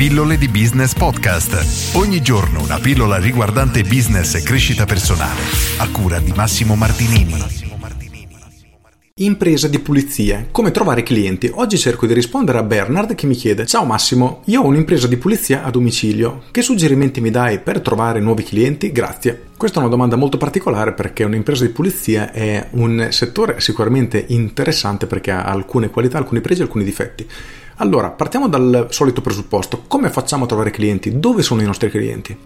Pillole di Business Podcast. Ogni giorno una pillola riguardante business e crescita personale. A cura di Massimo Martinini. Impresa di pulizie. Come trovare clienti? Oggi cerco di rispondere a Bernard che mi chiede: Ciao Massimo, io ho un'impresa di pulizia a domicilio. Che suggerimenti mi dai per trovare nuovi clienti? Grazie. Questa è una domanda molto particolare perché un'impresa di pulizia è un settore sicuramente interessante perché ha alcune qualità, alcuni pregi e alcuni difetti. Allora, partiamo dal solito presupposto. Come facciamo a trovare clienti? Dove sono i nostri clienti?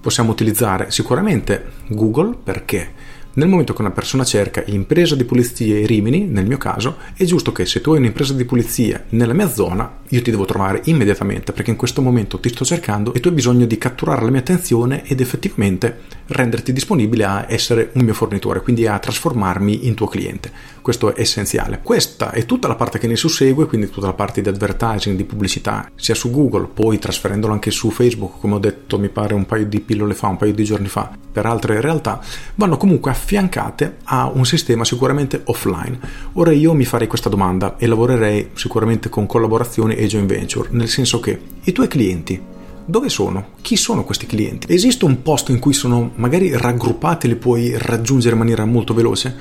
Possiamo utilizzare sicuramente Google perché nel momento che una persona cerca impresa di pulizie Rimini, nel mio caso, è giusto che se tu hai un'impresa di pulizia nella mia zona, io ti devo trovare immediatamente perché in questo momento ti sto cercando e tu hai bisogno di catturare la mia attenzione ed effettivamente renderti disponibile a essere un mio fornitore, quindi a trasformarmi in tuo cliente. Questo è essenziale. Questa è tutta la parte che ne sussegue, quindi tutta la parte di advertising, di pubblicità, sia su Google, poi trasferendolo anche su Facebook, come ho detto mi pare un paio di pillole fa, un paio di giorni fa, per altre realtà, vanno comunque affiancate a un sistema sicuramente offline. Ora io mi farei questa domanda e lavorerei sicuramente con collaborazioni e joint venture, nel senso che i tuoi clienti dove sono? Chi sono questi clienti? Esiste un posto in cui sono magari raggruppati e li puoi raggiungere in maniera molto veloce?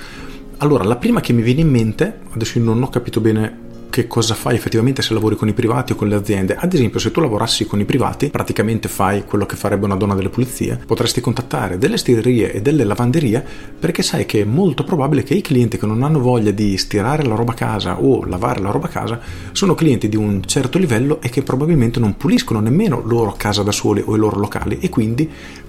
Allora, la prima che mi viene in mente, adesso io non ho capito bene che cosa fai effettivamente se lavori con i privati o con le aziende. Ad esempio, se tu lavorassi con i privati, praticamente fai quello che farebbe una donna delle pulizie, potresti contattare delle stirerie e delle lavanderie perché sai che è molto probabile che i clienti che non hanno voglia di stirare la roba a casa o lavare la roba a casa sono clienti di un certo livello e che probabilmente non puliscono nemmeno loro casa da soli o i loro locali e quindi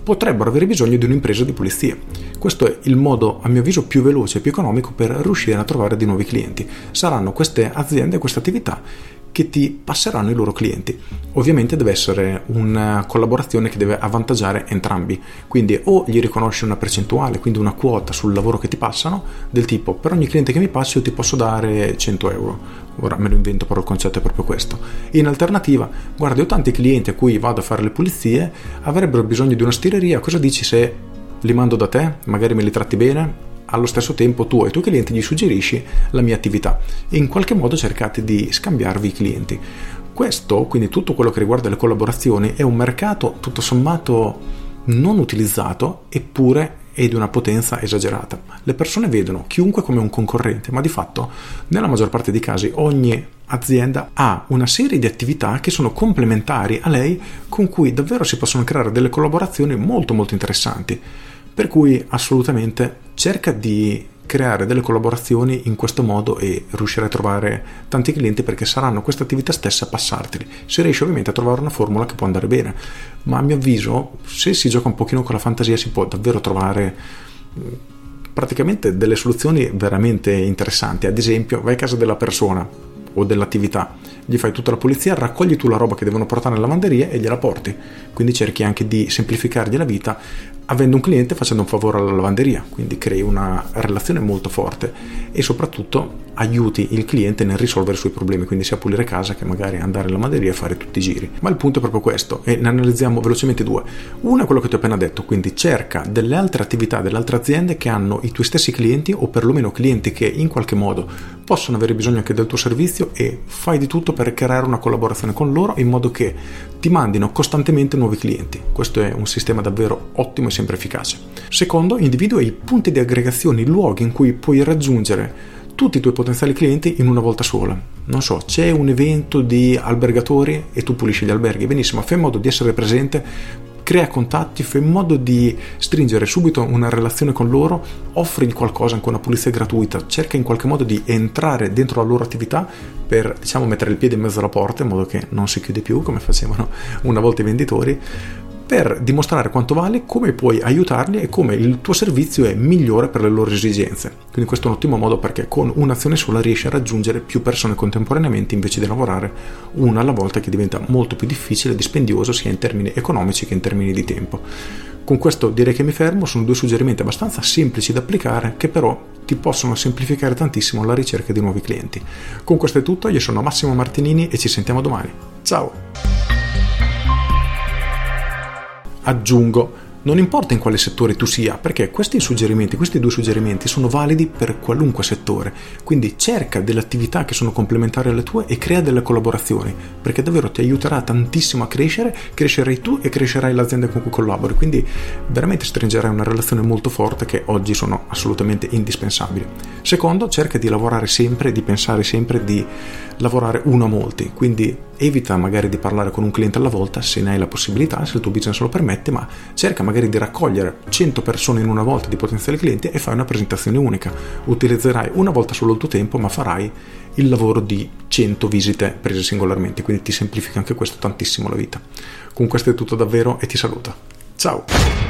potrebbero avere bisogno di un'impresa di pulizia. Questo è il modo, a mio avviso, più veloce e più economico per riuscire a trovare di nuovi clienti. Saranno queste aziende queste attività che ti passeranno i loro clienti. Ovviamente deve essere una collaborazione che deve avvantaggiare entrambi, quindi o gli riconosci una percentuale, quindi una quota sul lavoro che ti passano, del tipo per ogni cliente che mi passi io ti posso dare 100 euro, ora me lo invento però il concetto è proprio questo. In alternativa, guarda, ho tanti clienti a cui vado a fare le pulizie, avrebbero bisogno di una stireria, cosa dici se li mando da te, magari me li tratti bene, allo stesso tempo tu ai tuoi clienti gli suggerisci la mia attività e in qualche modo cercate di scambiarvi i clienti. Questo, quindi tutto quello che riguarda le collaborazioni, è un mercato tutto sommato non utilizzato eppure è di una potenza esagerata. Le persone vedono chiunque come un concorrente, ma di fatto nella maggior parte dei casi ogni azienda ha una serie di attività che sono complementari a lei con cui davvero si possono creare delle collaborazioni molto molto interessanti. Per cui assolutamente cerca di creare delle collaborazioni in questo modo e riuscire a trovare tanti clienti perché saranno queste attività stesse a passarteli. Se riesci ovviamente a trovare una formula che può andare bene, ma a mio avviso se si gioca un pochino con la fantasia si può davvero trovare praticamente delle soluzioni veramente interessanti. Ad esempio, vai a casa della persona o dell'attività, gli fai tutta la pulizia, raccogli tu la roba che devono portare nella lavanderia e gliela porti. Quindi cerchi anche di semplificargli la vita avendo un cliente facendo un favore alla lavanderia, quindi crei una relazione molto forte e soprattutto aiuti il cliente nel risolvere i suoi problemi, quindi sia pulire casa che magari andare in lavanderia e fare tutti i giri. Ma il punto è proprio questo e ne analizziamo velocemente due. Uno è quello che ti ho appena detto, quindi cerca delle altre attività, delle altre aziende che hanno i tuoi stessi clienti o perlomeno clienti che in qualche modo possono avere bisogno anche del tuo servizio e fai di tutto per creare una collaborazione con loro in modo che ti mandino costantemente nuovi clienti. Questo è un sistema davvero ottimo e sempre efficace. Secondo, individua i punti di aggregazione, i luoghi in cui puoi raggiungere tutti i tuoi potenziali clienti in una volta sola. Non so, c'è un evento di albergatori e tu pulisci gli alberghi, benissimo, fai in modo di essere presente, crea contatti, fai in modo di stringere subito una relazione con loro, offri qualcosa, anche una pulizia gratuita, cerca in qualche modo di entrare dentro la loro attività per diciamo mettere il piede in mezzo alla porta in modo che non si chiude più come facevano una volta i venditori per dimostrare quanto vale, come puoi aiutarli e come il tuo servizio è migliore per le loro esigenze. Quindi questo è un ottimo modo perché con un'azione sola riesci a raggiungere più persone contemporaneamente invece di lavorare una alla volta che diventa molto più difficile e dispendioso sia in termini economici che in termini di tempo. Con questo direi che mi fermo, sono due suggerimenti abbastanza semplici da applicare che però ti possono semplificare tantissimo la ricerca di nuovi clienti. Con questo è tutto, io sono Massimo Martinini e ci sentiamo domani. Ciao! Aggiungo Non importa in quale settore tu sia, perché questi suggerimenti, questi due suggerimenti sono validi per qualunque settore. Quindi cerca delle attività che sono complementari alle tue e crea delle collaborazioni, perché davvero ti aiuterà tantissimo a crescere, crescerai tu e crescerai l'azienda con cui collabori. Quindi veramente stringerai una relazione molto forte che oggi sono assolutamente indispensabili. Secondo, cerca di lavorare sempre, di pensare sempre di lavorare uno a molti, quindi evita magari di parlare con un cliente alla volta se ne hai la possibilità, se il tuo business lo permette, ma cerca magari di raccogliere 100 persone in una volta di potenziali clienti e fai una presentazione unica. Utilizzerai una volta solo il tuo tempo, ma farai il lavoro di 100 visite prese singolarmente, quindi ti semplifica anche questo tantissimo la vita. Con questo è tutto davvero e ti saluto. Ciao!